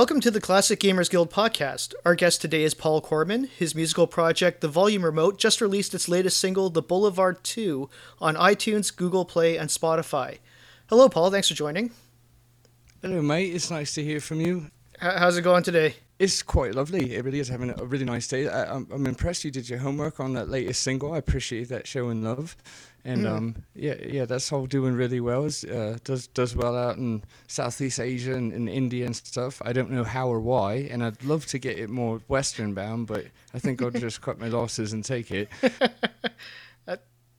Welcome to the Classic Gamers Guild podcast. Our guest today is Paul Korman. His musical project, The Volume Remote, just released its latest single, The Boulevard 2, on iTunes, Google Play, and Spotify. Hello, Paul. Thanks for joining. Hello, mate. It's nice to hear from you. H- how's it going today? It's quite lovely. It really is having a really nice day. I, I'm, I'm impressed you did your homework on that latest single. I appreciate that showing love. And Mm. um, yeah, yeah, that's all doing really well. It's, uh, does does well out in Southeast Asia and in India and stuff. I don't know how or why, and I'd love to get it more Western bound, but I think I'll just cut my losses and take it.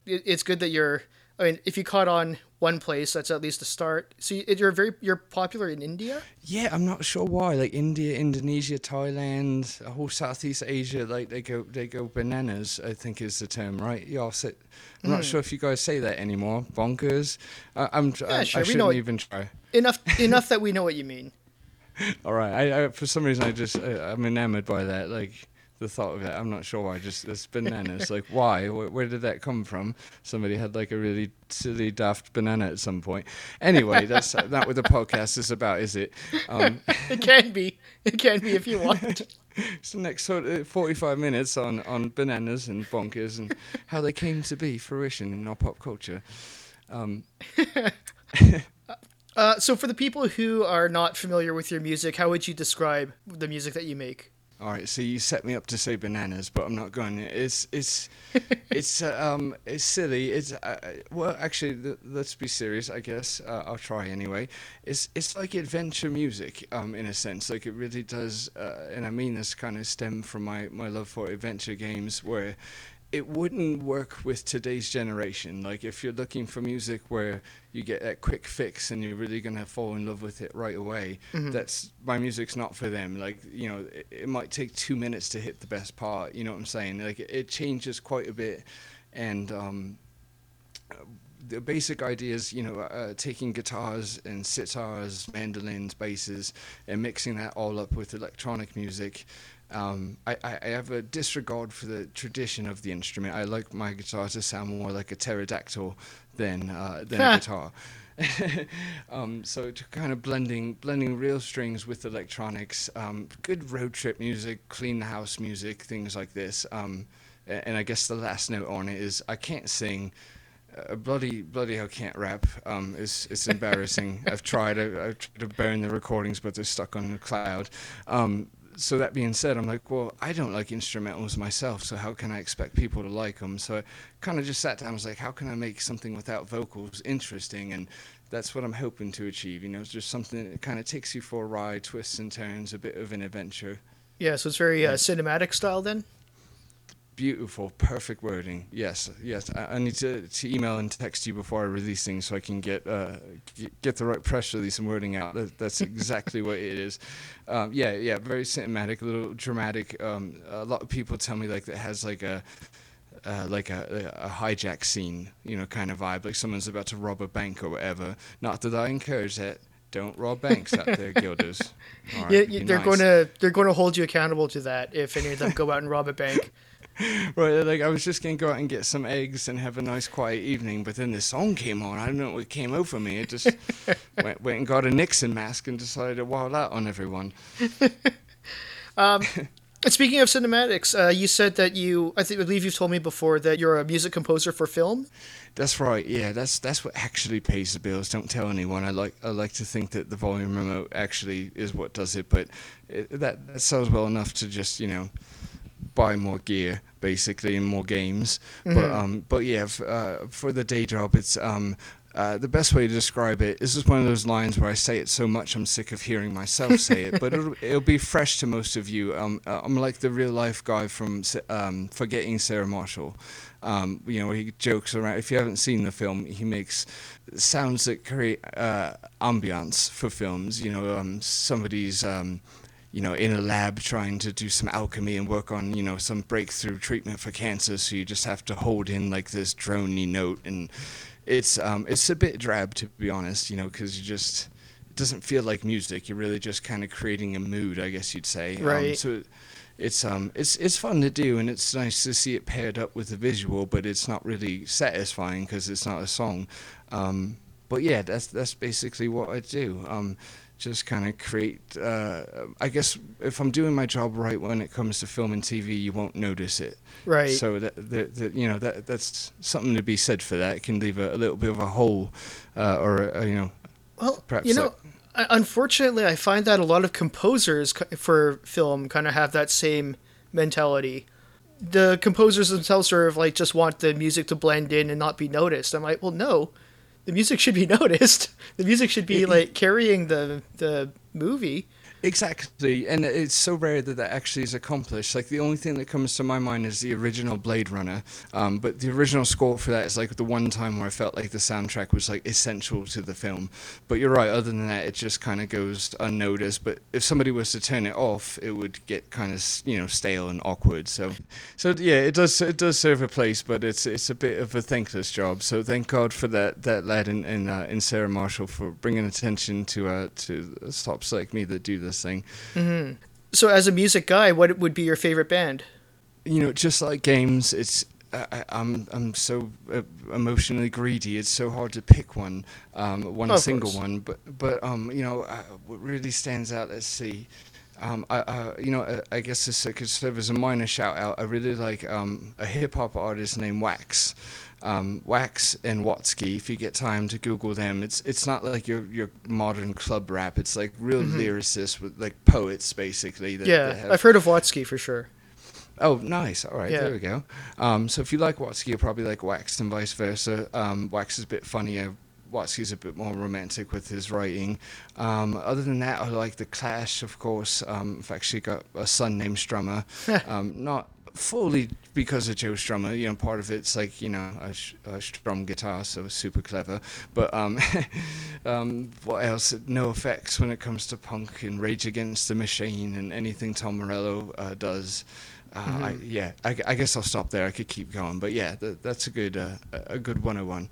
It- It's good that you're. I mean, if you caught on one place, that's at least a start. So you- you're very you're popular in India. Yeah, I'm not sure why. Like India, Indonesia, Thailand, a whole Southeast Asia, like they go they go bananas. I think is the term, right? Yeah, I'm not sure if you guys say that anymore. Bonkers. I, I'm. Hmm. Yeah, I, sure, I shouldn't even try. Enough enough that we know what you mean. All right. I, I for some reason I just I, I'm enamored by that. Like the thought of it. I'm not sure why. Just it's bananas. like why? Where, where did that come from? Somebody had like a really silly daft banana at some point. Anyway, that's not what the podcast is about, is it? Um, It can be. It can be if you want. It's the next sort of 45 minutes on, on bananas and bonkers and how they came to be fruition in our pop culture. Um, Uh, so, for the people who are not familiar with your music, how would you describe the music that you make? All right, so you set me up to say bananas, but I'm not going. It's it's it's uh, um it's silly. It's uh, well, actually, th- let's be serious. I guess uh, I'll try anyway. It's it's like adventure music, um, in a sense. Like it really does, uh, and I mean this kind of stem from my my love for adventure games, where it wouldn't work with today's generation. Like if you're looking for music where you get that quick fix and you're really gonna fall in love with it right away, that's my music's not for them. Like you know, it, it might take two minutes to hit the best part. You know what I'm saying? Like it, it changes quite a bit, and um, the basic idea is, you know, uh, taking guitars and sitars, mandolins, basses, and mixing that all up with electronic music. Um, I, I have a disregard for the tradition of the instrument. I like my guitar to sound more like a pterodactyl than uh, than a guitar. um, so to kind of blending blending real strings with electronics, um, good road trip music, clean house music, things like this. Um, and I guess the last note on it is I can't sing. Uh, bloody bloody hell can't rap. Um, it's it's embarrassing. I've tried. I, I've tried to burn the recordings, but they're stuck on the cloud. So that being said, I'm like, well, I don't like instrumentals myself, so how can I expect people to like them? So I kind of just sat down. I was like, how can I make something without vocals interesting? And that's what I'm hoping to achieve. You know, it's just something that kind of takes you for a ride, twists and turns, a bit of an adventure. Yeah, so it's very uh, cinematic style then. Beautiful, perfect wording. Yes, yes. I, I need to, to email and text you before I release things so I can get uh, get, get the right press release and wording out. That, that's exactly what it is. Um, yeah, yeah. Very cinematic, a little dramatic. Um, a lot of people tell me like that has like a uh, like a, a hijack scene, you know, kind of vibe, like someone's about to rob a bank or whatever. Not that I encourage that. Don't rob banks out there, Guilders. All right, yeah, they're nice. going to they're going to hold you accountable to that if any of them go out and rob a bank. Right, like I was just gonna go out and get some eggs and have a nice quiet evening, but then this song came on. I don't know what came over me. It just went, went and got a Nixon mask and decided to wild out on everyone. And speaking of cinematics, uh, you said that you I think I believe you've told me before that you're a music composer for film. That's right. Yeah, that's that's what actually pays the bills. Don't tell anyone. I like I like to think that the volume remote actually is what does it, but it, that that sells well enough to just you know buy more gear basically and more games. But um, but yeah, f- uh, for the day job, it's um. Uh, the best way to describe it this is one of those lines where I say it so much I'm sick of hearing myself say it, but it'll, it'll be fresh to most of you. Um, uh, I'm like the real life guy from um, Forgetting Sarah Marshall. Um, you know, he jokes around. If you haven't seen the film, he makes sounds that create uh, ambiance for films. You know, um, somebody's um, you know, in a lab trying to do some alchemy and work on, you know, some breakthrough treatment for cancer. So you just have to hold in like this droney note, and it's um, it's a bit drab to be honest, you know, because you just it doesn't feel like music. You're really just kind of creating a mood, I guess you'd say. Um, Right. so it's um it's it's fun to do and it's nice to see it paired up with the visual, but it's not really satisfying because it's not a song. Um, but yeah, that's that's basically what I do. Um, just kind of create. Uh, I guess if I'm doing my job right when it comes to film and TV, you won't notice it. Right. So that, that, that you know that that's something to be said for that. It can leave a, a little bit of a hole, uh, or a, you know. Well, perhaps you know, I- unfortunately, I find that a lot of composers for film kind of have that same mentality. The composers themselves sort of like just want the music to blend in and not be noticed. I'm like, well, no, the music should be noticed. The music should be like carrying the the movie. Exactly, and it's so rare that that actually is accomplished. Like the only thing that comes to my mind is the original Blade Runner, um, but the original score for that is like the one time where I felt like the soundtrack was like essential to the film. But you're right. Other than that, it just kind of goes unnoticed. But if somebody was to turn it off, it would get kind of you know stale and awkward. So, so yeah, it does it does serve a place, but it's it's a bit of a thankless job. So thank God for that that lad in in, uh, in Sarah Marshall for bringing attention to uh, to stops like me that do this thing. So, as a music guy, what would be your favorite band? you know, just like games, it's I, I- I'm I'm so uh, emotionally greedy. It's so hard to pick one, um, one Of single course. one. But but um, you know, uh, what really stands out. Let's see. Um, I, uh, you know, I, I guess this could serve as a minor shout out. I really like um, a hip hop artist named Wax. Um, Wax and Watsky. If you get time to Google them, it's it's not like your your modern club rap. It's like real lyricists with like poets basically. That, yeah, that have I've heard of Watsky for sure. Oh, nice. All right, Yeah. there we go. Um, so if you like Watsky, you'll probably like Wax and vice versa. Um, Wax is a bit funnier. Watsky's a bit more romantic with his writing. Um, other than that, I like The Clash, of course. Um, I've actually got a son named Strummer. um, not fully because of Joe Strummer. You know, part of it's like, you know, I, sh- I strum guitar, so super clever. But um, um, what else? No effects when it comes to punk and Rage Against the Machine and anything Tom Morello uh, does. Uh, I, yeah, I, I guess I'll stop there. I could keep going, but yeah, that, that's a good uh, a good 101.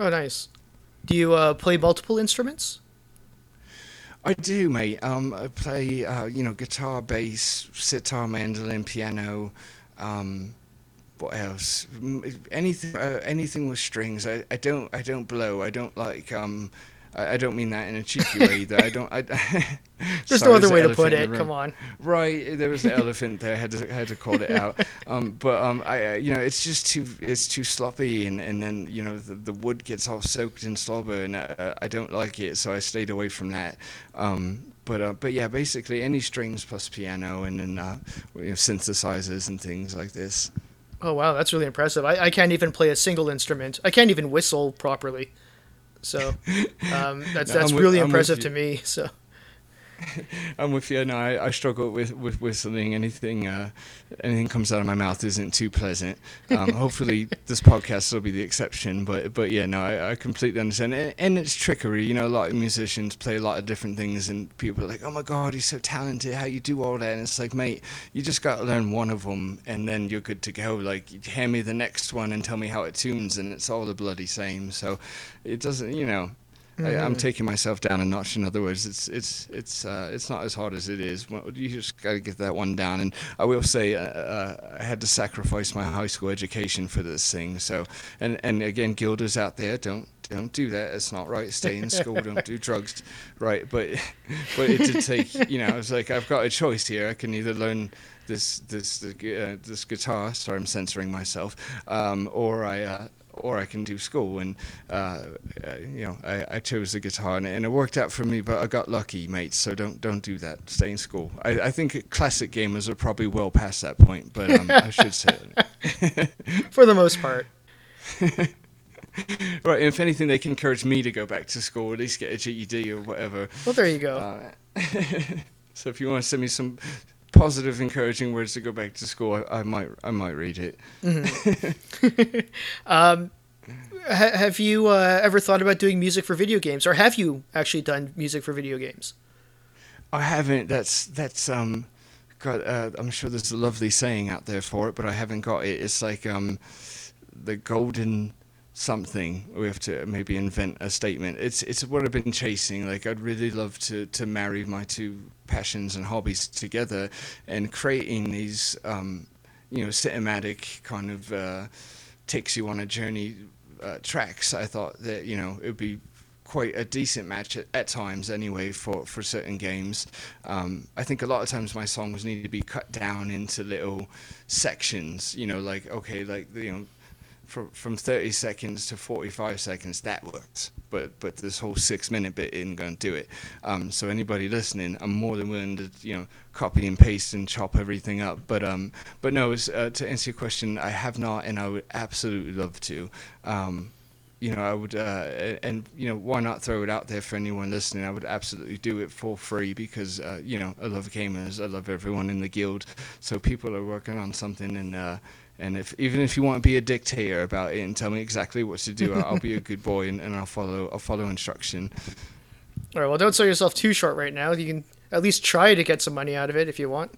Oh, nice. Do you uh, play multiple instruments? I do, mate. Um, I play, uh, you know, guitar, bass, sitar, mandolin, piano. Um, what else? Anything, uh, anything with strings. I, I don't, I don't blow. I don't like. Um, I, I don't mean that in a cheeky way. Either. I don't. I, There's Sorry, no other way to put it. Come on. Right, there was the elephant there. I had to had to call it out. Um, but um, I, uh, you know, it's just too it's too sloppy, and, and then you know the, the wood gets all soaked in slobber, and uh, I don't like it, so I stayed away from that. Um, but uh, but yeah, basically any strings plus piano, and then uh, you know, synthesizers and things like this. Oh wow, that's really impressive. I, I can't even play a single instrument. I can't even whistle properly. So um, that's No, that's with- really I'm impressive to me. So I'm with you. No, I, I struggle with, with whistling. Anything, uh, anything comes out of my mouth isn't too pleasant. Um, hopefully, this podcast will be the exception. But, but yeah, no, I, I completely understand. And, and it's trickery. You know, a lot of musicians play a lot of different things, and people are like, "Oh my God, he's so talented! How you do all that?" And it's like, mate, you just got to learn one of them, and then you're good to go. Like, hand me the next one and tell me how it tunes, and it's all the bloody same. So, it doesn't, you know. I, I'm taking myself down a notch. In other words, it's it's it's uh, it's not as hard as it is. You just got to get that one down. And I will say, uh, uh, I had to sacrifice my high school education for this thing. So, and and again, guilders out there, don't don't do that. It's not right. Stay in school. don't do drugs. Right. But but it did take. You know, I was like, I've got a choice here. I can either learn this this uh, this guitar. Sorry, I'm censoring myself. Um, or I. Uh, or I can do school. And uh, uh, you know, I, I chose the guitar, and, and it worked out for me. But I got lucky, mate. So don't don't do that. Stay in school. I, I think classic gamers are probably well past that point, but um, I should say for the most part, right. If anything, they can encourage me to go back to school, at least get a GED or whatever. well, there you go. Uh, so if you want to send me some positive, encouraging words to go back to school, I, I might I might read it. ha- have you uh, ever thought about doing music for video games, or have you actually done music for video games? I haven't. That's that's um, got. Uh, I'm sure there's a lovely saying out there for it, but I haven't got it. It's like um, the golden something. We have to maybe invent a statement. It's it's what I've been chasing. Like I'd really love to to marry my two passions and hobbies together, and creating these um, you know cinematic kind of uh, takes you on a journey uh, tracks. I thought that you know it would be quite a decent match at, at, times anyway for, for certain games. Um, I think a lot of times my songs need to be cut down into little sections, you know, like, okay, like, you know, from, from 30 seconds to 45 seconds, that works. But but this whole six minute bit isn't going to do it. Um, so anybody listening, I'm more than willing to, you know, copy and paste and chop everything up. But um, but no, uh, to answer your question, I have not, and I would absolutely love to. Um, you know, I would, uh, and you know, why not throw it out there for anyone listening? I would absolutely do it for free because, uh, you know, I love gamers, I love everyone in the guild. So people are working on something, and uh, and if even if you want to be a dictator about it and tell me exactly what to do, I'll be a good boy and, and I'll follow, I'll follow instruction. All right. Well, don't sell yourself too short right now. You can at least try to get some money out of it if you want.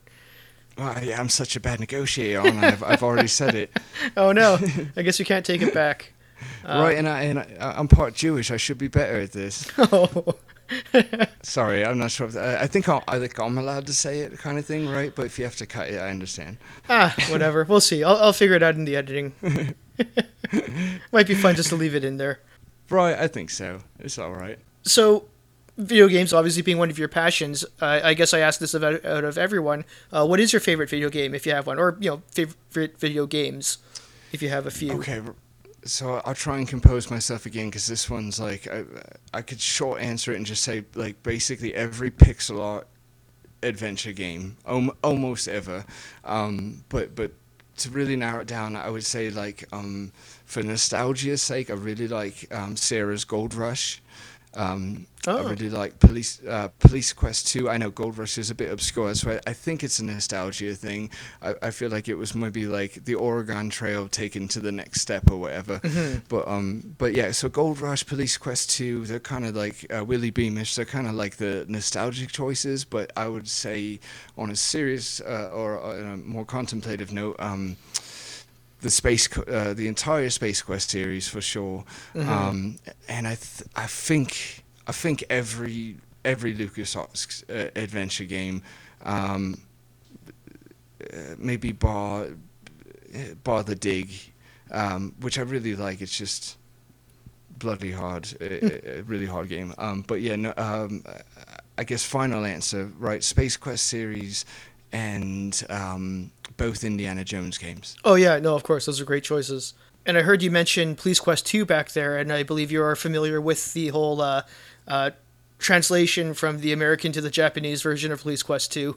Well, yeah, I'm such a bad negotiator. I've, I've already said it. oh no! I guess you can't take it back. right, and I and I, I'm part Jewish. I should be better at this. Oh. Sorry, I'm not sure. If that, I think i I think I'm allowed to say it, kind of thing, right? But if you have to cut it, I understand. Ah, whatever. we'll see. I'll I'll figure it out in the editing. Might be fun just to leave it in there. Right, I think so. It's all right. So, video games obviously being one of your passions. Uh, I guess I asked this out of everyone. Uh, what is your favorite video game, if you have one, or you know, favorite video games, if you have a few? Okay, so I'll try and compose myself again because this one's like I, I could short answer it and just say like basically every pixel art adventure game almost ever. Um, but but to really narrow it down I would say like um, for nostalgia's sake I really like um, Sierra's Gold Rush um, oh. I really like Police uh, Police Quest 2. I know Gold Rush is a bit obscure, so I, I think it's a nostalgia thing. I, I, feel like it was maybe like the Oregon Trail taken to the next step or whatever. Mm-hmm. But um, but yeah, so Gold Rush, Police Quest 2, they're kind of like uh, Willy Beamish. They're kind of like the nostalgic choices. But I would say on a serious uh, or on a more contemplative note, um, the space, uh, the entire Space Quest series for sure. Mm-hmm. Um, and I, th- I think, I think every every LucasArts uh, adventure game, um, uh, maybe bar bar the dig, um, which I really like. It's just bloody hard, a, a really hard game. Um, but yeah, no, um, I guess final answer, right? Space Quest series and um, both Indiana Jones games. Oh yeah, no, of course, those are great choices. And I heard you mention Police Quest 2 back there, and I believe you are familiar with the whole uh, uh, translation from the American to the Japanese version of Police Quest 2.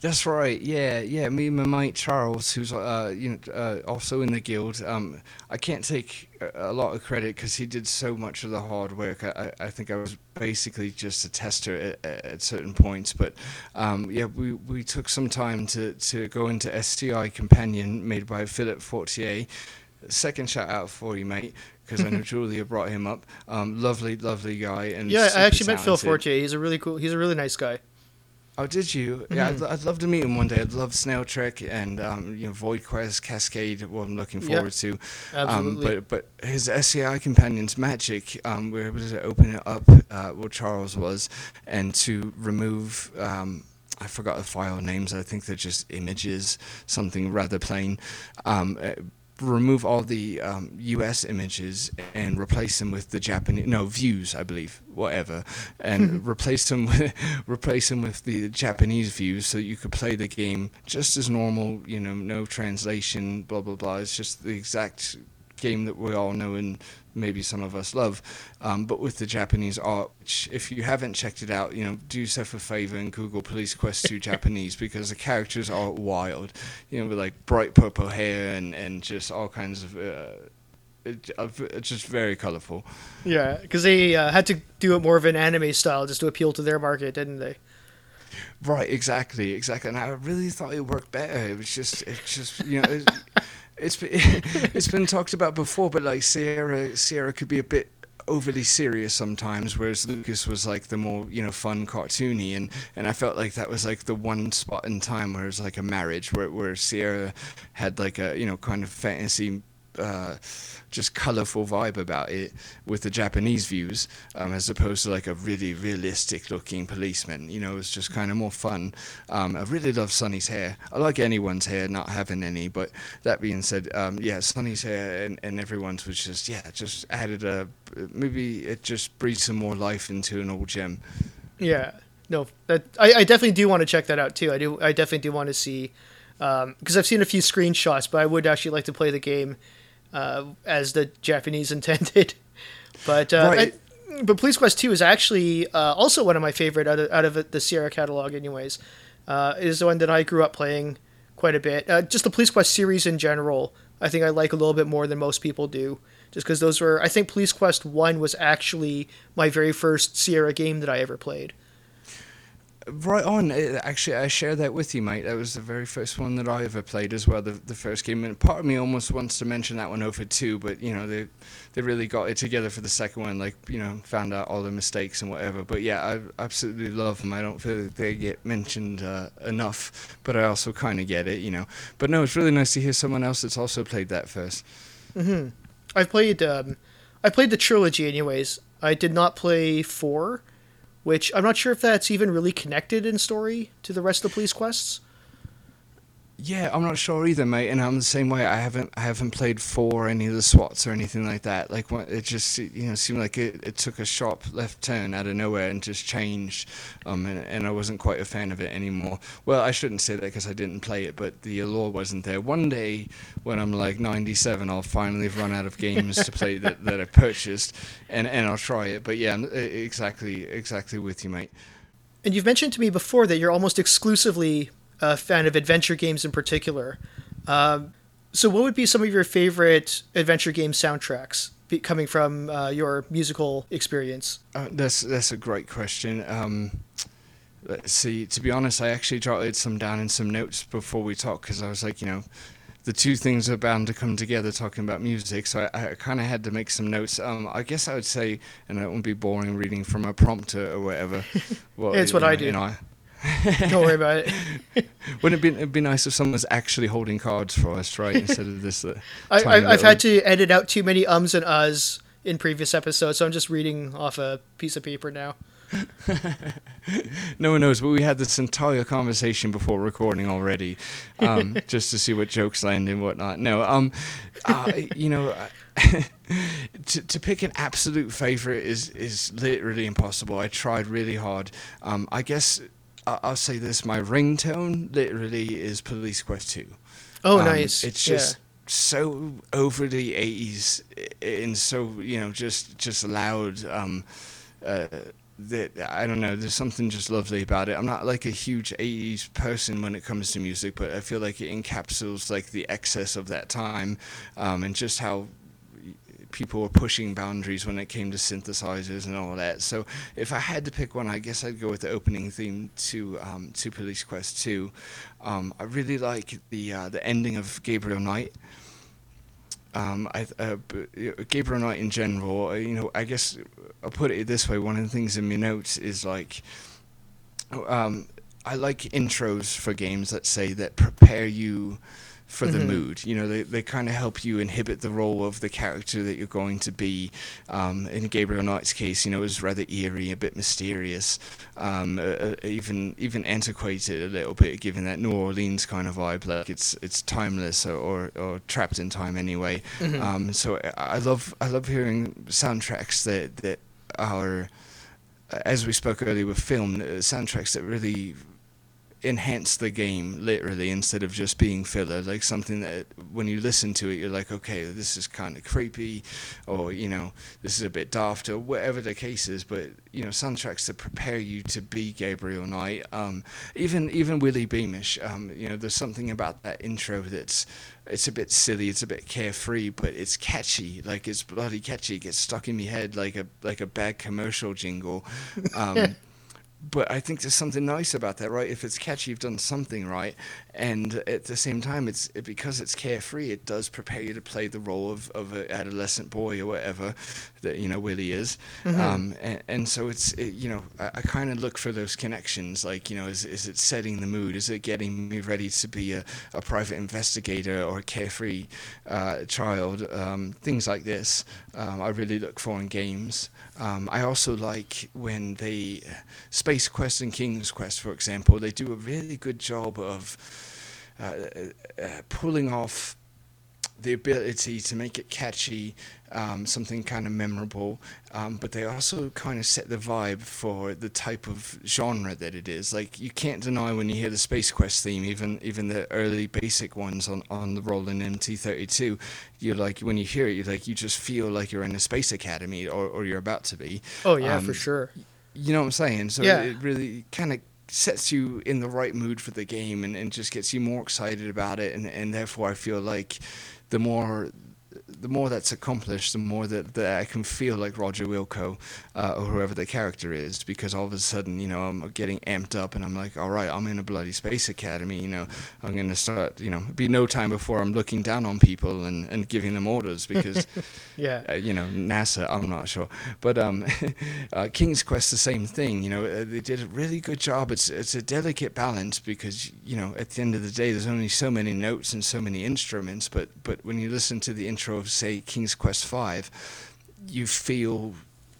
That's right. Yeah, yeah. Me and my mate Charles, who's uh, you know uh, also in the guild. Um, I can't take a, lot of credit because he did so much of the hard work. I, I think I was basically just a tester at, at certain points. But um, yeah, we, we took some time to, to go into SCI Companion made by Philip Fortier. Second shout out for you, mate because I know Julia brought him up. Um, lovely, lovely guy. And yeah, I actually met Phil Fortier. He's a really cool. He's a really nice guy. Oh, did you? Mm-hmm. Yeah, I'd, mm-hmm. I'd, love to meet him one day. I'd love Snail Trek and um, you know Void Quest, Cascade. What I'm looking forward to. Absolutely. Um, but but his SCI companions Magic, um, we were able to open it up uh, where Charles was, and to remove. Um, I forgot the file names. I think they're just images, something rather plain. Um, uh, remove all the um, U.S. images and replace them with the Japanese no views, I believe, whatever, and replace them with, replace them with the Japanese views so you could play the game just as normal. You know, no translation, blah blah blah. It's just the exact game that we all know and maybe some of us love. Um, but with the Japanese art, which if you haven't checked it out, you know, do yourself a favor and Google Police Quest 2 Japanese because the characters are wild. You know, with like bright purple hair and, and just all kinds of. Uh, it's just very colorful. Yeah, because they uh, had to do it more of an anime style just to appeal to their market, didn't they? Right, exactly, exactly. And I really thought it worked better. It was just, it's just, you know, it, it's been, it's been talked about before, but like Sierra, Sierra could be a bit overly serious sometimes, whereas Lucas was like the more you know fun, cartoony, and and I felt like that was like the one spot in time where it was like a marriage, where where Sierra had like a you know kind of fantasy uh, just colorful vibe about it with the Japanese views, um, as opposed to like a really realistic looking policeman. You know, it's just kind of more fun. Um, I really love Sonny's hair. I like anyone's hair, not having any, but that being said, um, yeah, Sonny's hair and, and everyone's was just yeah, just added a maybe it just breathed some more life into an old gem. Yeah, no, that I, I definitely do want to check that out too. I do. I definitely do want to see because um, I've seen a few screenshots, but I would actually like to play the game uh, as the Japanese intended. but uh, right. I, but Police Quest Two is actually uh, also one of my favorite out of, out of the Sierra catalog. Anyways, uh, is the one that I grew up playing quite a bit. Uh, just the Police Quest series in general, I think I like a little bit more than most people do. Just because those were, I think Police Quest One was actually my very first Sierra game that I ever played. Right on. actually, I share that with you, mate. That was the very first one that I ever played as well. The, the first game, and part of me almost wants to mention that one over too, but you know they they really got it together for the second one. Like you know, found out all the mistakes and whatever. But yeah, I absolutely love them. I don't feel that they get mentioned uh, enough, but I also kind of get it, you know. But no, it's really nice to hear someone else that's also played that first. Mm-hmm. I've played. Um, I played the trilogy, anyways. I did not play four which I'm not sure if that's even really connected in story to the rest of the police quests. Yeah, I'm not sure either, mate. And I'm the same way. I haven't I haven't played for any of the SWATs or anything like that. Like it just you know seemed like it, it took a sharp left turn out of nowhere and just changed. Um, and, and I wasn't quite a fan of it anymore. Well, I shouldn't say that because I didn't play it, but the allure wasn't there. One day when I'm like 97, I'll finally run out of games to play that that I purchased, and and I'll try it. But yeah, exactly exactly with you, mate. And you've mentioned to me before that you're almost exclusively a fan of adventure games in particular. Um, so, what would be some of your favorite adventure game soundtracks be, coming from uh, your musical experience? Uh, that's that's a great question. Um, let's see. To be honest, I actually jotted some down in some notes before we talk because I was like, you know, the two things are bound to come together talking about music. So I, I kind of had to make some notes. Um, I guess I would say, and it won't be boring reading from a prompter or whatever. Well, it's what know, I do. You know, don't worry about it. Wouldn't it be, be nice if someone was actually holding cards for us, right? Instead of this. Uh, I, have had to edit out too many ums and uhs in previous episodes, so I'm just reading off a piece of paper now. no one knows, but we had this entire conversation before recording already, um, just to see what jokes land and whatnot. No, um, uh, you know, to to pick an absolute favorite is is literally impossible. I tried really hard. Um, I guess I'll say this: my ringtone literally is Police Quest Two. Oh, um, nice! It's just yeah. so over the '80s and so you know just just loud. Um, uh, that I don't know. There's something just lovely about it. I'm not like a huge '80s person when it comes to music, but I feel like it encapsulates like the excess of that time, um, and just how people were pushing boundaries when it came to synthesizers and all that. So if I had to pick one, I guess I'd go with the opening theme to um, to Police Quest 2. Um, I really like the uh, the ending of Gabriel Knight. Um, I, uh, Gabriel Knight in general, uh, you know, I guess I'll put it this way. One of the things in my notes is like, um, I like intros for games that say that prepare you for the mm-hmm. mood. You know, they, they kind of help you inhibit the role of the character that you're going to be. Um, in Gabriel Knight's case, you know, it was rather eerie, a bit mysterious, um, uh, even even antiquated a little bit, given that New Orleans kind of vibe. Like it's it's timeless or or, or trapped in time anyway. Mm-hmm. Um, so I love I love hearing soundtracks that that are as we spoke earlier with film, uh, soundtracks that really enhance the game literally instead of just being filler. Like something that when you listen to it you're like okay this is kind of creepy or you know this is a bit daft or whatever the case is but you know soundtracks that prepare you to be Gabriel Knight um, even even Willy Beamish um, you know there's something about that intro that's it's a bit silly it's a bit carefree but it's catchy like it's bloody catchy it gets stuck in my head like a like a bad commercial jingle um, but I think there's something nice about that, right? If it's catchy, you've done something right, and at the same time, it's it, because it's carefree. It does prepare you to play the role of, of an adolescent boy or whatever that you know Willy is, mm-hmm. um, and, and, so it's it, you know I, I kind of look for those connections. Like you know, is is it setting the mood? Is it getting me ready to be a, a private investigator or a carefree uh, child? Um, things like this, um, I really look for in games. Um, I also like when they, Space Quest and King's Quest, for example, they do a really good job of uh, uh, pulling off the ability to make it catchy, um, something kind of memorable, um, but they also kind of set the vibe for the type of genre that it is. Like you can't deny when you hear the Space Quest theme, even even the early basic ones on, on the Roland MT32, you're like when you hear it, you like you just feel like you're in a space academy or, or you're about to be. Oh yeah, um, for sure. You know what I'm saying? So yeah. it really kind of sets you in the right mood for the game and, and just gets you more excited about it and, and therefore I feel like the more the more that's accomplished, the more that, that I can feel like Roger Wilco uh, or whoever the character is, because all of a sudden, you know, I'm getting amped up and I'm like, all right, I'm in a bloody space academy, you know, I'm going to start, you know, be no time before I'm looking down on people and, and giving them orders because, yeah, uh, you know, NASA, I'm not sure. But um, uh, King's Quest, the same thing, you know, uh, they did a really good job. It's, it's a delicate balance because, you know, at the end of the day, there's only so many notes and so many instruments, but, but when you listen to the of, say, King's Quest Five, you feel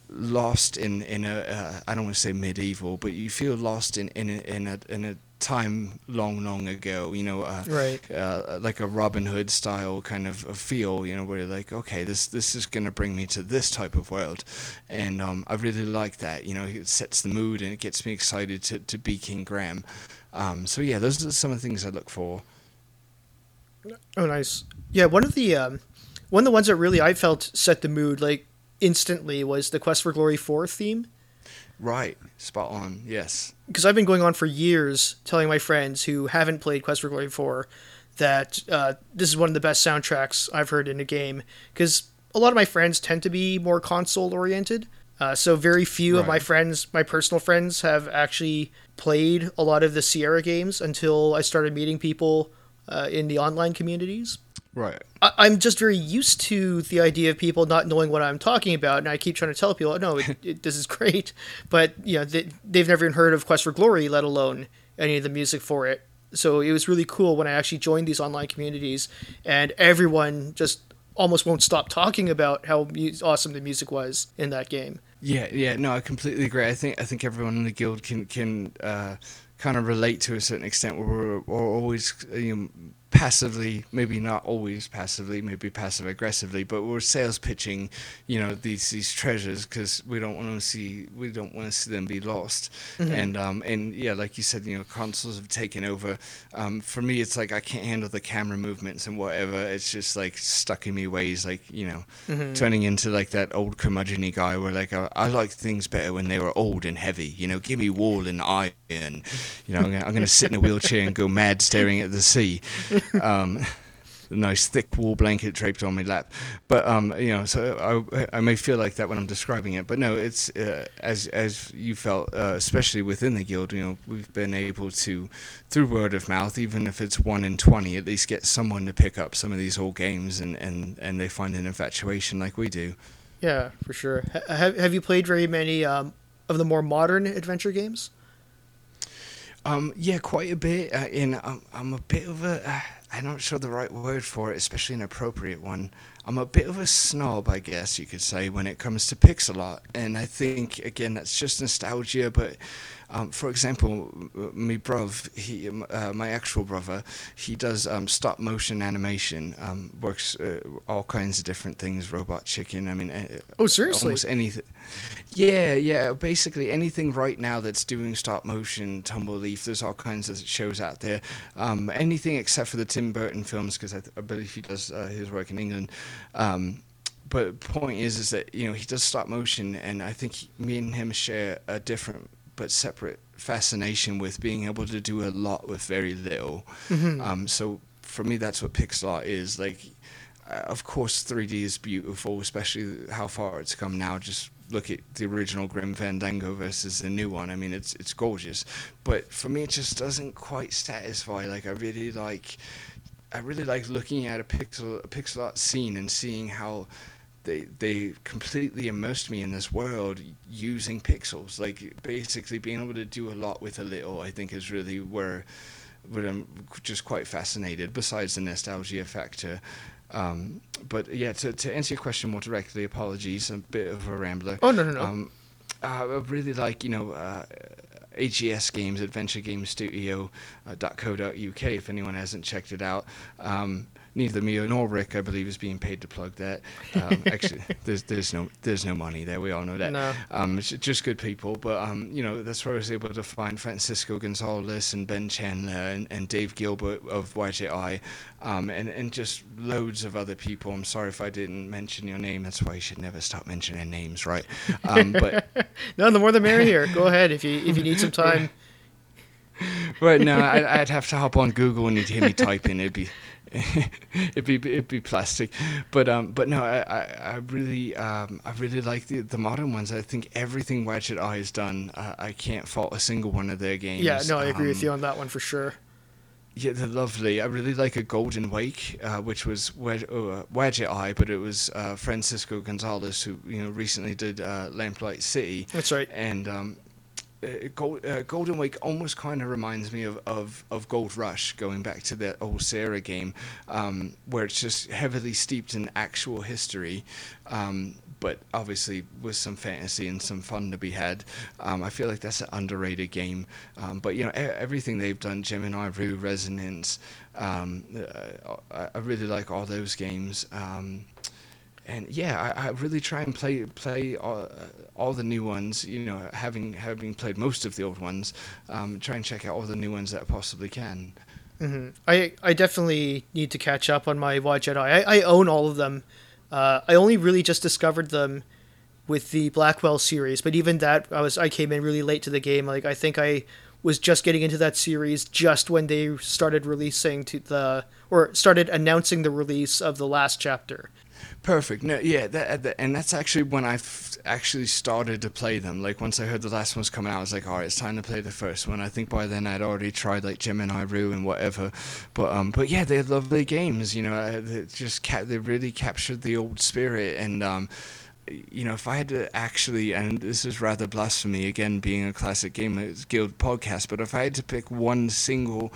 lost in in a uh, I don't want to say medieval, but you feel lost in in a, in a in a time long long ago. You know, uh, right? Uh, like a Robin Hood style kind of feel. You know, where you're like, okay, this this is gonna bring me to this type of world, and um, I really like that. You know, it sets the mood and it gets me excited to to be King Graham. Um, so yeah, those are some of the things I look for. Oh, nice. Yeah, one of the um, one of the ones that really I felt set the mood like instantly was the Quest for Glory 4 theme. Right, spot on. Yes. Because I've been going on for years telling my friends who haven't played Quest for Glory 4 that uh, this is one of the best soundtracks I've heard in a game. Because a lot of my friends tend to be more console oriented. Uh, so very few right. of my friends, my personal friends, have actually played a lot of the Sierra games until I started meeting people uh, in the online communities. Right. I, am just very used to the idea of people not knowing what I'm talking about, and I keep trying to tell people, no, it, it, this is great, but you know, they, they've never even heard of Quest for Glory, let alone any of the music for it. So it was really cool when I actually joined these online communities, and everyone just almost won't stop talking about how mu- awesome the music was in that game. Yeah, yeah, no, I completely agree. I think I think everyone in the guild can can uh, kind of relate to a certain extent. Where we're, we're always you know, passively, maybe not always passively, maybe passive aggressively, but we're sales pitching, you know, these these treasures because we don't want to see we don't want to see them be lost. Mm-hmm. And um and yeah, like you said, you know, consoles have taken over. Um, for me, it's like I can't handle the camera movements and whatever. It's just like stuck in me ways, like you know, mm-hmm. turning into like that old curmudgeony guy where like I, I like things better when they were old and heavy. You know, give me wall and iron. You know, I'm gonna, I'm gonna sit in a wheelchair and go mad staring at the sea. Um, nice thick wool blanket draped on my lap. But um, you know, so I, I may feel like that when I'm describing it. But no, it's uh, as as you felt, uh, especially within the guild. You know, we've been able to, through word of mouth, even if it's one in twenty, at least get someone to pick up some of these old games, and and and they find an infatuation like we do. Yeah, for sure. have Have you played very many um, of the more modern adventure games? Um, yeah, quite a bit. Uh, in um, I'm a bit of a. Uh, I'm not sure the right word for it, especially an appropriate one. I'm a bit of a snob, I guess you could say, when it comes to pixel art. And I think, again, that's just nostalgia, but um, for example, my bruv, he, uh, my actual brother, he does um, stop motion animation. Um, works uh, all kinds of different things. Robot Chicken. I mean, uh, oh seriously, almost anything. Yeah, yeah. Basically, anything right now that's doing stop motion, Tumbleleaf. There's all kinds of shows out there. Um, anything except for the Tim Burton films, because I, th- I, believe he does uh, his work in England um, but point is, is that you know he does stop motion, and I think he, me and him share a different but separate fascination with being able to do a lot with very little. Mm-hmm. Um, so for me, that's what pixel art is. Like, uh, of course, 3D is beautiful, especially how far it's come now. Just look at the original Grim Fandango versus the new one. I mean, it's it's gorgeous, but for me, it just doesn't quite satisfy. Like I really like, I really like looking at a pixel a pixel art scene and seeing how they they completely immersed me in this world using pixels. Like basically being able to do a lot with a little. I think is really where where I'm just quite fascinated. Besides the nostalgia factor. Um, but yeah, to, to answer your question more directly, apologies, I'm a bit of a rambler. Oh no no no. Um, I really like you know uh, AGS Games, Adventure Games Studio uh. If anyone hasn't checked it out. Um, neither me nor Rick, I believe, is being paid to plug that. Um, actually, there's there's no there's no money there. We all know that. No. Um, it's just good people. But um, you know, that's where I was able to find Francisco Gonzalez and Ben Chandler and, and Dave Gilbert of Wadjet Eye, um, and and just loads of other people. I'm sorry if I didn't mention your name. That's why you should never stop mentioning names, right? Um, but no, the more the merrier. Go ahead if you if you need some time. Right, no, I'd, I'd have to hop on Google and you'd hear me typing. It'd be it'd be it'd be plastic, but um, but no, I I, I really um, I really like the the modern ones. I think everything Wadjet Eye has done, uh, I can't fault a single one of their games. Yeah, no, I agree with Um, you on that one for sure. Yeah, they're lovely. I really like a Golden Wake, uh, which was Wed- uh, Wadjet Eye, but it was uh, Francisco Gonzalez who you know recently did uh, Lamplight City. That's right. And um, Gold, uh, Golden Wake almost kind of reminds me of, of, of Gold Rush, going back to that old Sierra game, um, where it's just heavily steeped in actual history, um, but obviously with some fantasy and some fun to be had. Um, I feel like that's an underrated game. Um, but you know, everything they've done, Gemini Rue, Resonance, um, uh, I, I really like all those games. And yeah, I, I really try and play play all, all the new ones. You know, having having played most of the old ones, um, try and check out all the new ones that I possibly can. hmm I I definitely need to catch up on my Wadjet Eye. I, I own all of them. Uh, I only really just discovered them with the Blackwell series, but even that I was I came in really late to the game. Like I think I was just getting into that series just when they started releasing to the or started announcing the release of the last chapter. Perfect. No, yeah, that, that and that's actually when I f- actually started to play them. Like once I heard the last one's coming out, I was like, all right, it's time to play the first one. I think by then I'd already tried like Gemini Rue and whatever, but um, but yeah, they're lovely games. You know, uh, they just ca- they really captured the old spirit and um. You know, if I had to actually, and this is rather blasphemy again, being a classic Gamers Guild podcast, but if I had to pick one single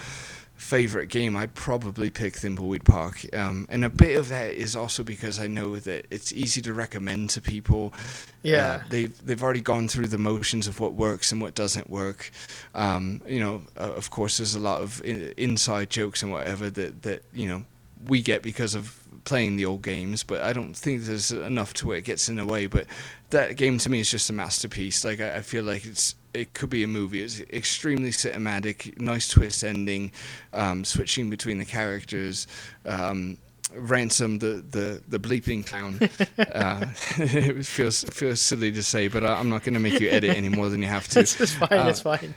favorite game, I'd probably pick Thimbleweed Park. Um, and a bit of that is also because I know that it's easy to recommend to people. Yeah. Uh, they've they've already gone through the motions of what works and what doesn't work. Um, you know, uh, of course, there's a lot of i- inside jokes and whatever that that you know we get because of playing the old games, but I don't think there's enough to where it gets in the way. But that game to me is just a masterpiece. Like I, I feel like it's it could be a movie. It's extremely cinematic, nice twist ending, um, switching between the characters. Um, Ransome, the, the, the bleeping clown. uh, it feels feels silly to say, but I, I'm not going to make you edit any more than you have to. It's, it's fine. Uh, it's fine.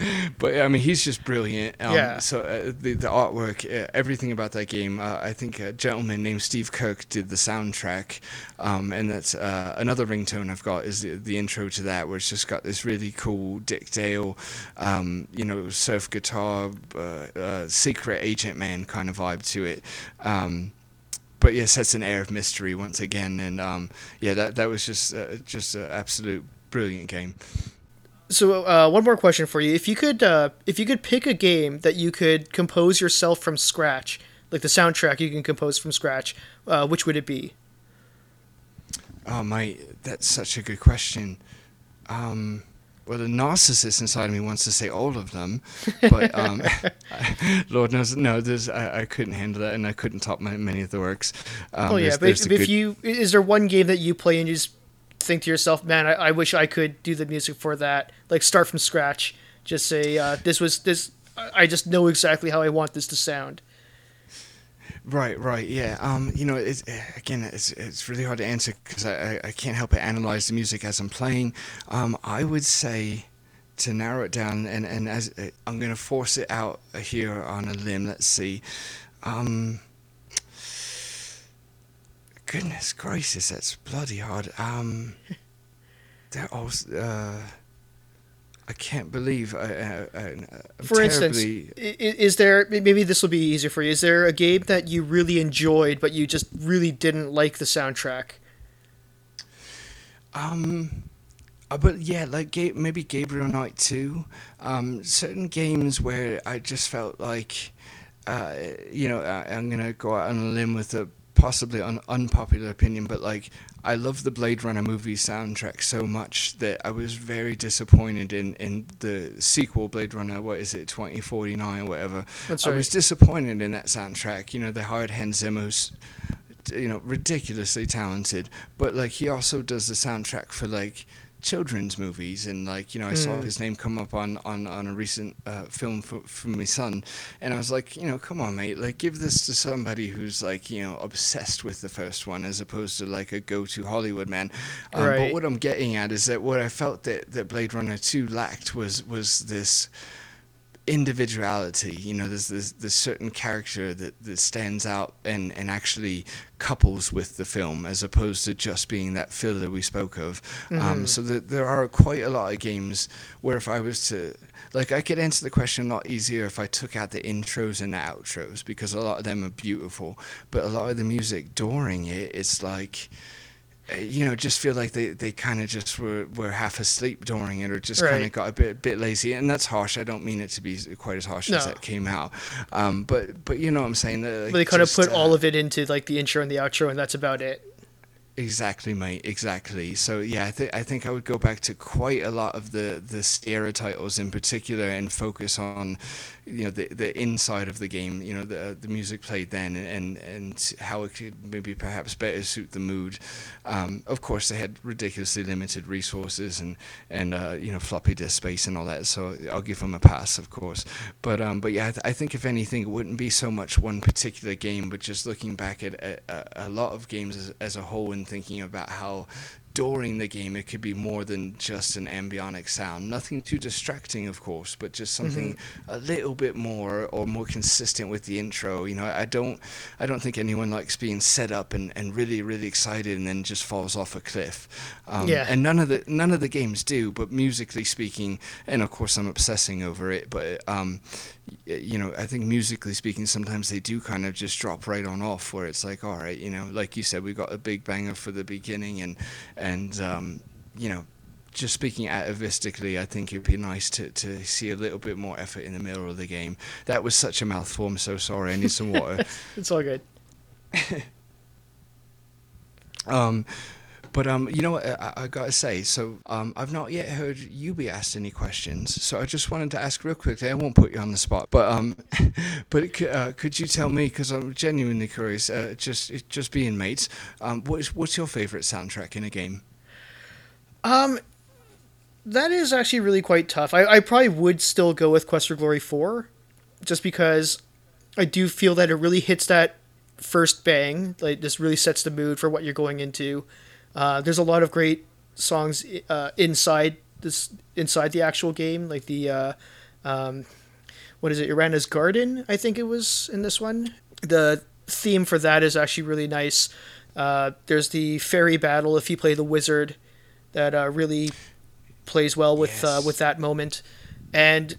But I mean, he's just brilliant. Um, Yeah. So uh, the the artwork, uh, everything about that game. Uh, I think a gentleman named Steve Kirk did the soundtrack, um, and that's uh, another ringtone I've got is the, the intro to that, where it's just got this really cool Dick Dale, um, you know, surf guitar, uh, uh, secret agent man kind of vibe to it. Um, but yes, that's an air of mystery once again, and um, yeah, that that was just uh, just an absolute brilliant game. So uh, one more question for you: If you could, uh, if you could pick a game that you could compose yourself from scratch, like the soundtrack you can compose from scratch, uh, which would it be? Oh my, that's such a good question. Um, well, the narcissist inside of me wants to say all of them, but um, Lord knows, no, there's I, I couldn't handle that, and I couldn't top my, many of the works. Um, oh yeah, there's- but there's if, if good- you is there one game that you play and you just think to yourself, man, I, I wish I could do the music for that, like start from scratch, just say uh, this was this. I just know exactly how I want this to sound. Right, right, yeah. Um, you know, it's again, it's it's really hard to answer because I, I can't help but analyze the music as I'm playing. Um, I would say to narrow it down, and and as I'm gonna force it out here on a limb. Let's see. Um, goodness gracious, that's bloody hard. Um. they're all. Uh, I can't believe. I, I, I, for instance, is there maybe this will be easier for you? Is there a game that you really enjoyed, but you just really didn't like the soundtrack? Um, uh, but yeah, like maybe Gabriel Knight 2. Um, certain games where I just felt like, uh, you know, I, am gonna go out on a limb with a possibly an unpopular opinion, but like I love the Blade Runner movie soundtrack so much that I was very disappointed in, in the sequel Blade Runner. What is it, twenty forty nine, or whatever. That's right. I was disappointed in that soundtrack. You know, they hired Hans Zimmer, who's you know, ridiculously talented, but like he also does the soundtrack for like children's movies and like you know I mm. saw hmm. his name come up on on, on a recent uh, film for, for my son and I was like you know come on mate like give this to somebody who's like you know obsessed with the first one as opposed to like a go-to Hollywood man um, right. but what I'm getting at is that what I felt that, that Blade Runner 2 lacked was was this individuality. You know, there's this, this certain character that, that stands out and, and actually couples with the film as opposed to just being that filler we spoke of. Um, mm-hmm. Um, so that there are quite a lot of games where if I was to like I could answer the question a lot easier if I took out the intros and the outros because a lot of them are beautiful, but a lot of the music during it, it's like you know, just feel like they, they kind of just were, were half asleep during it or just right. kind of got a bit bit lazy. And that's harsh. I don't mean it to be quite as harsh no. as that came out. Um, but but you know what I'm saying? Like, they kind just, of put uh, all of it into like the intro and the outro, and that's about it. Exactly, mate. Exactly. So yeah, I think I think I would go back to quite a lot of the the Sierra titles in particular and focus on you know the the inside of the game you know the the music played then and and how it could maybe perhaps better suit the mood um, of course they had ridiculously limited resources and and uh, you know floppy disk space and all that so I'll give them a pass of course but um but yeah I, th- I think if anything it wouldn't be so much one particular game but just looking back at a, a lot of games as, as a whole and thinking about how during the game it could be more than just an ambionic sound nothing too distracting of course but just something mm-hmm. a little bit more or more consistent with the intro you know i don't i don't think anyone likes being set up and, and really really excited and then just falls off a cliff um, yeah. and none of the none of the games do but musically speaking and of course i'm obsessing over it but um, you know, I think musically speaking, sometimes they do kind of just drop right on off, where it's like, all right, you know, like you said, we got a big banger for the beginning, and and um, you know, just speaking atavistically, I think it'd be nice to, to see a little bit more effort in the middle of the game. That was such a mouthful. I'm so sorry. I need some water. it's all good. um, but um, you know what I, I gotta say. So um, I've not yet heard you be asked any questions. So I just wanted to ask real quickly. I won't put you on the spot, but um, but uh, could you tell me? Because I'm genuinely curious. Uh, just just being mates. Um, what is what's your favorite soundtrack in a game? Um, that is actually really quite tough. I, I probably would still go with Quest for Glory four, just because I do feel that it really hits that first bang. Like this really sets the mood for what you're going into. Uh, there's a lot of great songs uh, inside this inside the actual game, like the uh, um, what is it, Erana's Garden? I think it was in this one. The theme for that is actually really nice. Uh, there's the fairy battle if you play the wizard that uh, really plays well with uh, yes. with that moment, and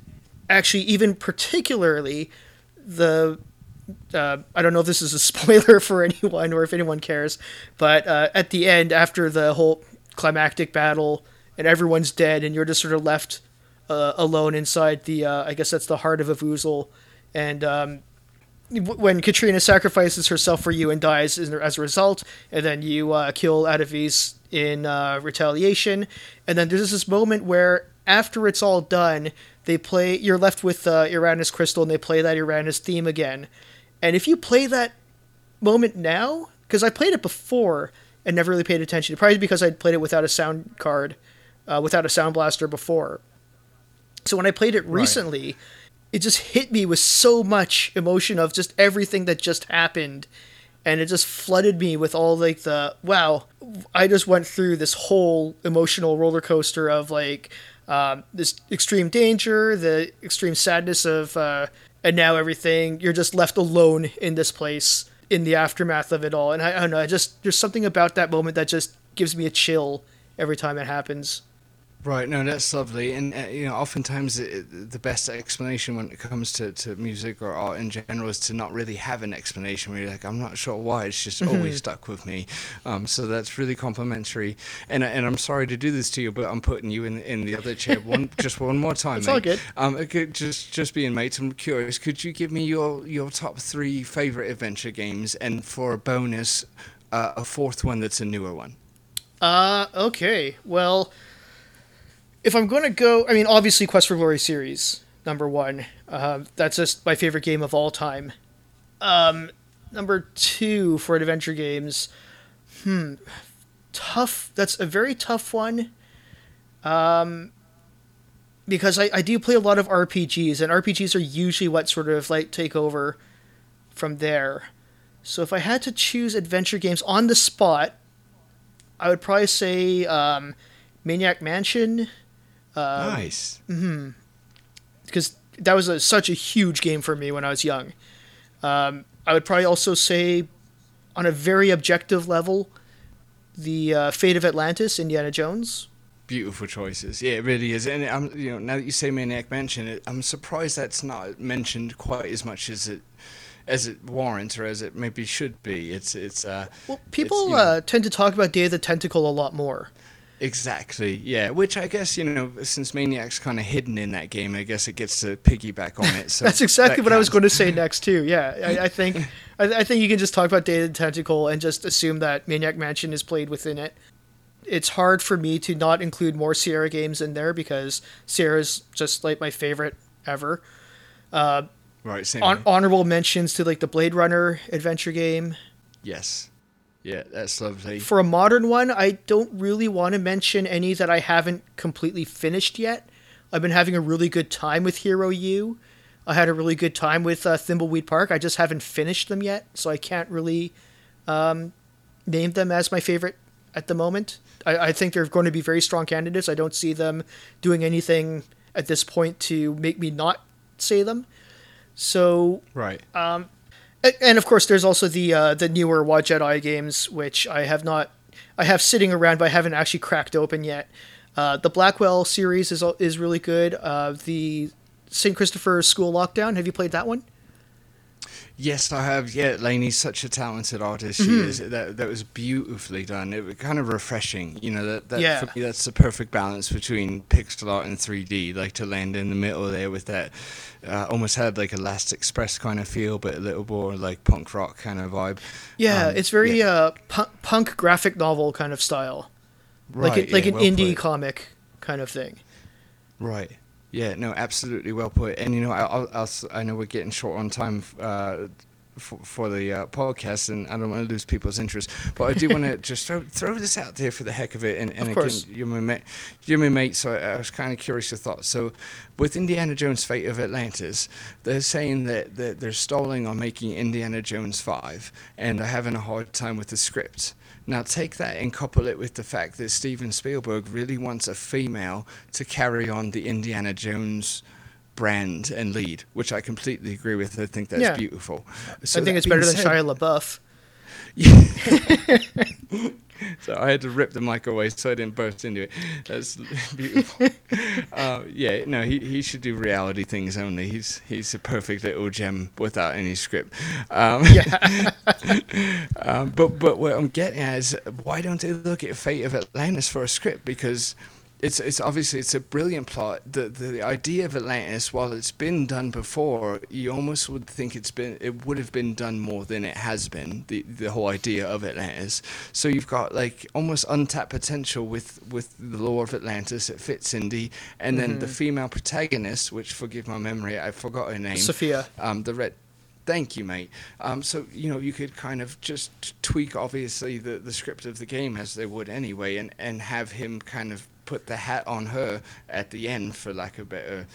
actually even particularly the uh, I don't know if this is a spoiler for anyone or if anyone cares, but uh, at the end, after the whole climactic battle and everyone's dead and you're just sort of left uh, alone inside the, uh, I guess that's the heart of Avoozl, and um, when Katrina sacrifices herself for you and dies as a result, and then you uh, kill Ad Avis in uh, retaliation, and then there's this moment where after it's all done, they play. You're left with Erana's crystal, and they play that Erana's theme again, and if you play that moment now, because I played it before and never really paid attention, probably because I'd played it without a sound card, uh, without a sound blaster before. So when I played it recently, right. it just hit me with so much emotion of just everything that just happened. And it just flooded me with all like the wow, I just went through this whole emotional roller coaster of like um, this extreme danger, the extreme sadness of uh, and now everything you're just left alone in this place in the aftermath of it all. And I, I don't know, I just there's something about that moment that just gives me a chill every time it happens. Right, no, that's lovely, and uh, you know, oftentimes it, the best explanation when it comes to, to music or art in general is to not really have an explanation. Where you're like, I'm not sure why, it's just Mm-hmm. always stuck with me. Um, so that's really complimentary, and and I'm sorry to do this to you, but I'm putting you in in the other chair one just one more time. It's mate. all good. Um, okay, just just being mates, I'm curious. Could you give me your your top three favorite adventure games, and for a bonus, uh, a fourth one that's a newer one? Uh, okay. Well, if I'm going to go, I mean, obviously, Quest for Glory series, number one. Uh, that's just my favorite game of all time. Um, number two for adventure games, hmm, tough. That's a very tough one. Um, because I, I do play a lot of RPGs, and RPGs are usually what sort of like take over from there. So if I had to choose adventure games on the spot, I would probably say um, Maniac Mansion, nice. because that was a, such a huge game for me when I was young. Um, I would probably also say, on a very objective level, the uh, Fate of Atlantis, Indiana Jones. Beautiful choices. Yeah, it really is. And I'm, you know, now that you say Maniac Mansion, it, I'm surprised that's not mentioned quite as much as it as it warrants or as it maybe should be. It's it's uh Well, people know, uh, tend to talk about Day of the Tentacle a lot more. Exactly yeah, which I guess you know since Maniac's kind of hidden in that game, I guess it gets to piggyback on it. So That's exactly that what I was going to say next too. Yeah, I, I think I, I think you can just talk about the Tentacle and just assume that Maniac Mansion is played within it. It's hard for me to not include more Sierra games in there because Sierra's just like my favorite ever. Uh, right. Same. Here. honorable mentions to like the Blade Runner adventure game. yes. Yeah, that's lovely. For a modern one, I don't really want to mention any that I haven't completely finished yet. I've been having a really good time with Hero U. I had a really good time with uh, Thimbleweed Park. I just haven't finished them yet, so I can't really um, name them as my favorite at the moment. I, I think they're going to be very strong candidates. I don't see them doing anything at this point to make me not say them. So Right. a- and of course there's also the uh, the newer Wadjet Eye games which I have not I have sitting around but I haven't actually cracked open yet. Uh, the Blackwell series is is really good. Uh, the St. Christopher School Lockdown. Have you played that one? Yes, I have. Yeah, Lainey's such a talented artist. She Mm-hmm. is. That that was beautifully done. It was kind of refreshing. You know that, that Yeah. for me that's the perfect balance between pixel art and 3D. Like to land in the middle there with that. Uh, almost had like a Last Express kind of feel, but a little more like punk rock kind of vibe. Yeah, Um, it's very yeah. uh, pu- punk graphic novel kind of style, like Right, a, like yeah, an well indie put. comic kind of thing. Right. Yeah. No. Absolutely well put. And you know, I, s- I know we're getting short on time. Uh, for, for the uh, podcast, and I don't want to lose people's interest, but I do want to just throw, throw this out there for the heck of it. And, and Of again, course. you're my mate, you're my mate, so I, I was kind of curious your thoughts. So, with Indiana Jones: Fate of Atlantis, they're saying that, that they're stalling on making Indiana Jones five, and they're having a hard time with the script. Now, take that and couple it with the fact that Steven Spielberg really wants a female to carry on the Indiana Jones brand and lead, which I completely agree with. I think that's Yeah. beautiful. I think that it's better than said- Shia LaBeouf. So I had to rip the mic away so I didn't burst into it. That's beautiful. uh, yeah, no, he, he should do reality things only. He's he's a perfect little gem without any script. Um, Yeah, um, but but what I'm getting at is why don't they look at Fate of Atlantis for a script? Because it's it's obviously it's a brilliant plot. The the idea of Atlantis, while it's been done before, you almost would think it's been it would have been done more than it has been. The the whole idea of Atlantis. So you've got like almost untapped potential with with the lore of Atlantis. It fits Indy, and then the female protagonist, which forgive my memory, I forgot her name Sophia. um, the red. Thank you, mate. Um, so you know you could kind of just tweak, obviously, the, the script of the game as they would anyway, and, and have him kind of put the hat on her at the end, for lack of better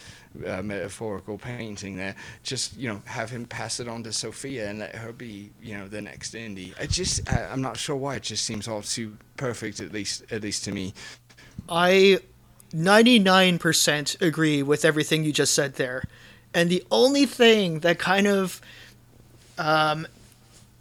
uh, metaphorical painting. There, just you know, have him pass it on to Sophia and let her be, you know, the next Indy. I just, I, I'm not sure why. It just seems all too perfect, at least, at least to me. I 99% agree with everything you just said there. And the only thing that kind of um,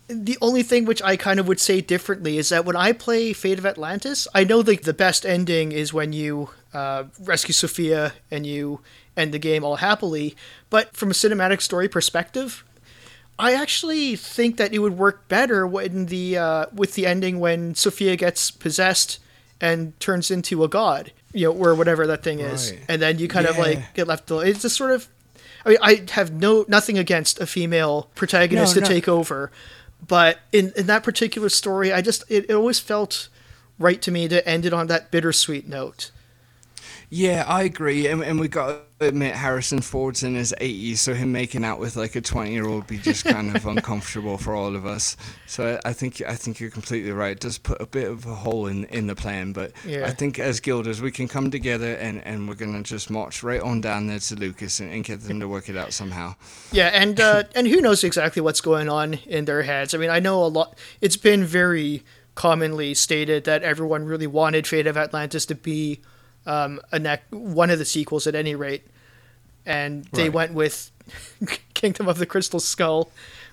the only thing which I kind of would say differently is that when I play Fate of Atlantis, I know like the best ending is when you uh, rescue Sophia and you end the game all happily. But from a cinematic story perspective, I actually think that it would work better when the uh, with the ending when Sophia gets possessed and turns into a god, you know, or whatever that thing is, Right. and then you kind of like get left. al- It's just sort of. I mean, I have no nothing against a female protagonist No, to no. take over, but in in that particular story, I just it, it always felt right to me to end it on that bittersweet note. Yeah, I agree, and, and we got to admit Harrison Ford's in his 80s, so him making out with like a 20 year old be just kind of uncomfortable for all of us. So I think I think you're completely right. It does put a bit of a hole in, in the plan, but Yeah. I think as guilders we can come together and, and we're gonna just march right on down there to Lucas and, and get them to work it out somehow. Yeah, and uh, and who knows exactly what's going on in their heads? I mean, I know a lot. It's been very commonly stated that everyone really wanted Fate of Atlantis to be um, a nec- one of the sequels at any rate, and they Right. went with Kingdom of the Crystal Skull,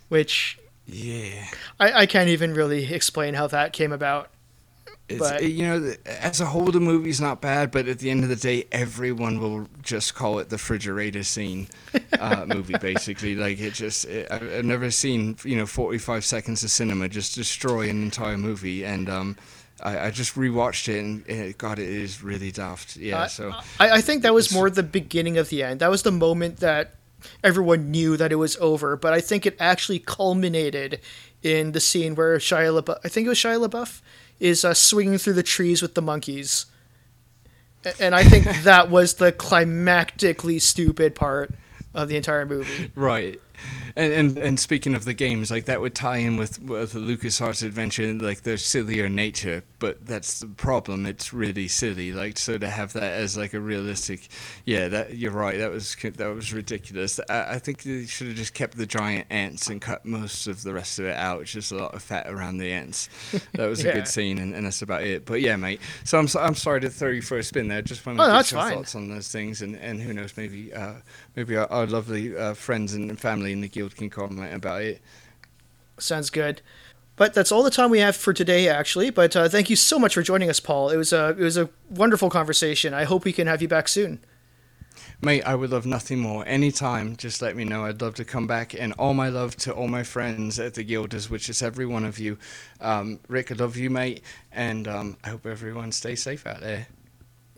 which Yeah. I, I can't even really explain how that came about. It's, But- you know, as a whole, the movie's not bad, but at the end of the day, everyone will just call it the refrigerator scene uh, movie, basically. Like, it just, it, I've I've never seen, you know, 45 seconds of cinema just destroy an entire movie. And um, I, I just rewatched it, and it, God, it is really daft. Yeah, so. I, I think that was more the beginning of the end. That was the moment that everyone knew that it was over. But I think it actually culminated in the scene where Shia LaBeouf, I think it was Shia LaBeouf, is uh, swinging through the trees with the monkeys. And I think that was the climactically stupid part of the entire movie. Right. And, and and speaking of the games, like that would tie in with with the LucasArts adventure, like their sillier nature. But that's the problem; it's really silly. Like so to have that as like a realistic, yeah, that you're right. That was that was ridiculous. I, I think they should have just kept the giant ants and cut most of the rest of it out. It's just a lot of fat around the ants. That was a Yeah. good scene, and, and that's about it. But yeah, mate. So I'm I'm sorry to throw you for a spin there. Just want to Oh, get your thoughts on those things, and, and who knows, maybe uh, maybe our, our lovely uh, friends and family in the guild can comment about it. Sounds good. But that's all the time we have for today, actually. But uh, thank you so much for joining us, Paul. It was a it was a wonderful conversation. I hope we can have you back soon. Mate, I would love nothing more. Anytime, just let me know. I'd love to come back. And all my love to all my friends at the Guilders, which is every one of you. Um, Rick, I love you, mate. And um, I hope everyone stays safe out there.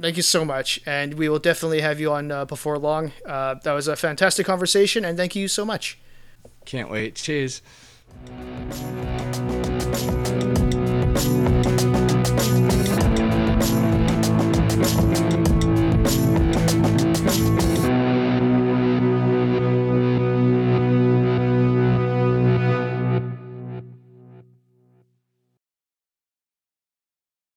Thank you so much, and we will definitely have you on uh, before long. Uh, that was a fantastic conversation, and thank you so much. Can't wait. Cheers.